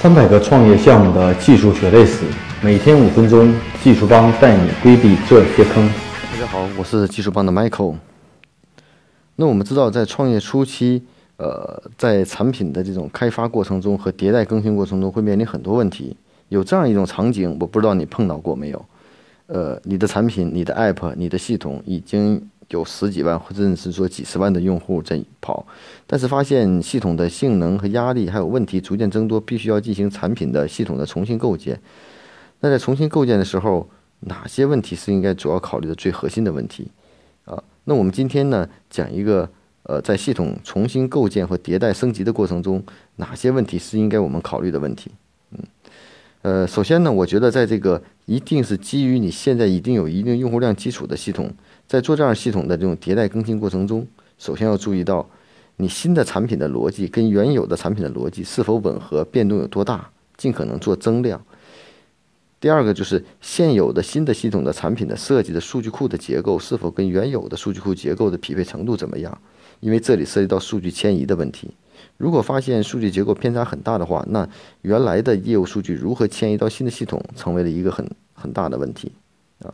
三百个创业项目的技术血泪史，每天五分钟，技术帮带你规避这些坑。大家好，我是技术帮的 Michael。那我们知道，在创业初期，呃，在产品的这种开发过程中和迭代更新过程中，会面临很多问题。有这样一种场景，我不知道你碰到过没有？呃，你的产品、你的 App、你的系统已经。有十几万，或者是说几十万的用户在跑，但是发现系统的性能和压力还有问题逐渐增多，必须要进行产品的系统的重新构建。那在重新构建的时候，哪些问题是应该主要考虑的最核心的问题？啊，那我们今天呢讲一个，呃，在系统重新构建和迭代升级的过程中，哪些问题是应该我们考虑的问题？呃，首先呢，我觉得在这个一定是基于你现在已经有一定用户量基础的系统。在做这样系统的这种迭代更新过程中，首先要注意到，你新的产品的逻辑跟原有的产品的逻辑是否吻合，变动有多大，尽可能做增量。第二个就是现有的新的系统的产品的设计的数据库的结构是否跟原有的数据库结构的匹配程度怎么样？因为这里涉及到数据迁移的问题。如果发现数据结构偏差很大的话，那原来的业务数据如何迁移到新的系统，成为了一个很很大的问题啊。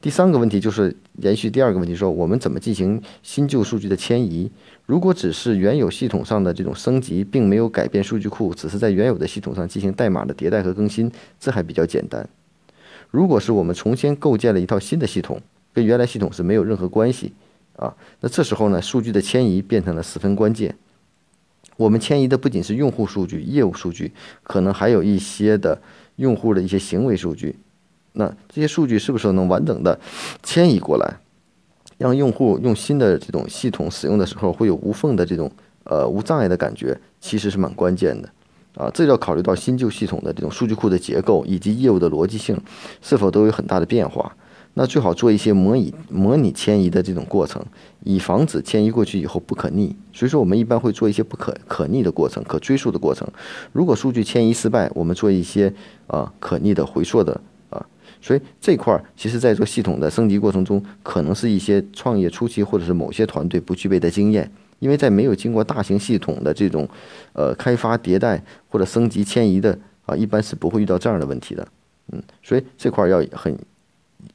第三个问题就是延续第二个问题，说我们怎么进行新旧数据的迁移？如果只是原有系统上的这种升级，并没有改变数据库，只是在原有的系统上进行代码的迭代和更新，这还比较简单。如果是我们重新构建了一套新的系统，跟原来系统是没有任何关系啊，那这时候呢，数据的迁移变成了十分关键。我们迁移的不仅是用户数据、业务数据，可能还有一些的用户的一些行为数据。那这些数据是不是能完整的迁移过来，让用户用新的这种系统使用的时候会有无缝的这种呃无障碍的感觉，其实是蛮关键的啊。这要考虑到新旧系统的这种数据库的结构以及业务的逻辑性是否都有很大的变化。那最好做一些模拟模拟迁移的这种过程，以防止迁移过去以后不可逆。所以说，我们一般会做一些不可可逆的过程、可追溯的过程。如果数据迁移失败，我们做一些啊可逆的回溯的啊。所以这块儿，其实在做系统的升级过程中，可能是一些创业初期或者是某些团队不具备的经验，因为在没有经过大型系统的这种，呃，开发迭代或者升级迁移的啊，一般是不会遇到这样的问题的，嗯，所以这块儿要很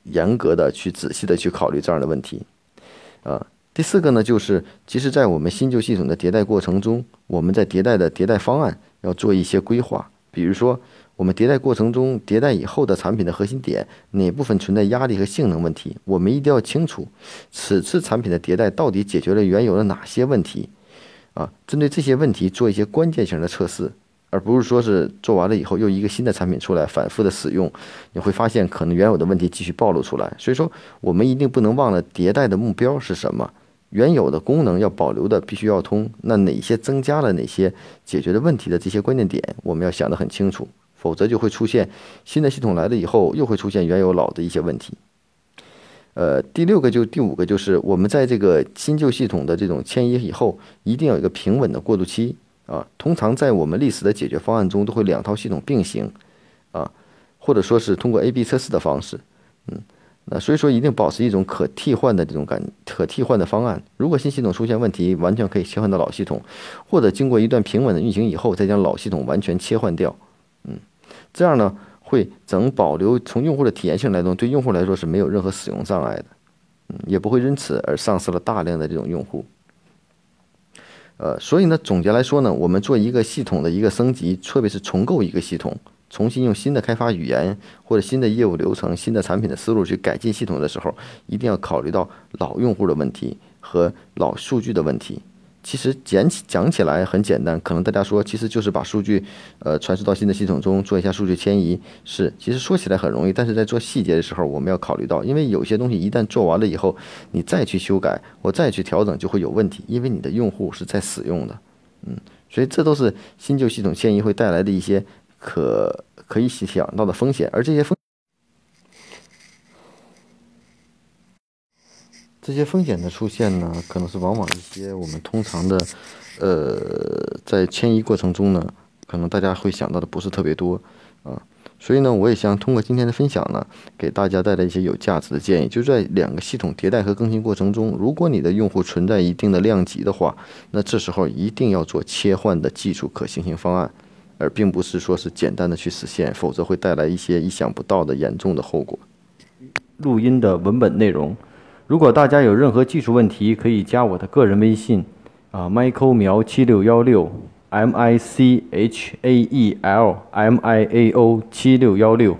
严格的去仔细的去考虑这样的问题，啊，第四个呢，就是其实在我们新旧系统的迭代过程中，我们在迭代的迭代方案要做一些规划，比如说。我们迭代过程中，迭代以后的产品的核心点哪部分存在压力和性能问题，我们一定要清楚。此次产品的迭代到底解决了原有的哪些问题？啊，针对这些问题做一些关键性的测试，而不是说是做完了以后又一个新的产品出来反复的使用，你会发现可能原有的问题继续暴露出来。所以说，我们一定不能忘了迭代的目标是什么，原有的功能要保留的必须要通。那哪些增加了哪些解决的问题的这些关键点，我们要想得很清楚。否则就会出现新的系统来了以后，又会出现原有老的一些问题。呃，第六个就第五个就是我们在这个新旧系统的这种迁移以后，一定要有一个平稳的过渡期啊。通常在我们历史的解决方案中，都会两套系统并行啊，或者说是通过 A/B 测试的方式，嗯，那所以说一定保持一种可替换的这种感，可替换的方案。如果新系统出现问题，完全可以切换到老系统，或者经过一段平稳的运行以后，再将老系统完全切换掉。嗯，这样呢会整保留从用户的体验性来说，对用户来说是没有任何使用障碍的，嗯，也不会因此而丧失了大量的这种用户。呃，所以呢，总结来说呢，我们做一个系统的一个升级，特别是重构一个系统，重新用新的开发语言或者新的业务流程、新的产品的思路去改进系统的时候，一定要考虑到老用户的问题和老数据的问题。其实讲起讲起来很简单，可能大家说其实就是把数据，呃，传输到新的系统中做一下数据迁移，是其实说起来很容易，但是在做细节的时候，我们要考虑到，因为有些东西一旦做完了以后，你再去修改或再去调整就会有问题，因为你的用户是在使用的，嗯，所以这都是新旧系统迁移会带来的一些可可以想到的风险，而这些风。这些风险的出现呢，可能是往往一些我们通常的，呃，在迁移过程中呢，可能大家会想到的不是特别多啊。所以呢，我也想通过今天的分享呢，给大家带来一些有价值的建议。就在两个系统迭代和更新过程中，如果你的用户存在一定的量级的话，那这时候一定要做切换的技术可行性方案而并不是说是简单的去实现，否则会带来一些意想不到的严重的后果。录音的文本内容，如果大家有任何技术问题，可以加我的个人微信，啊，Michael 苗七六幺六，M I C H A E L M I A O 七六幺六。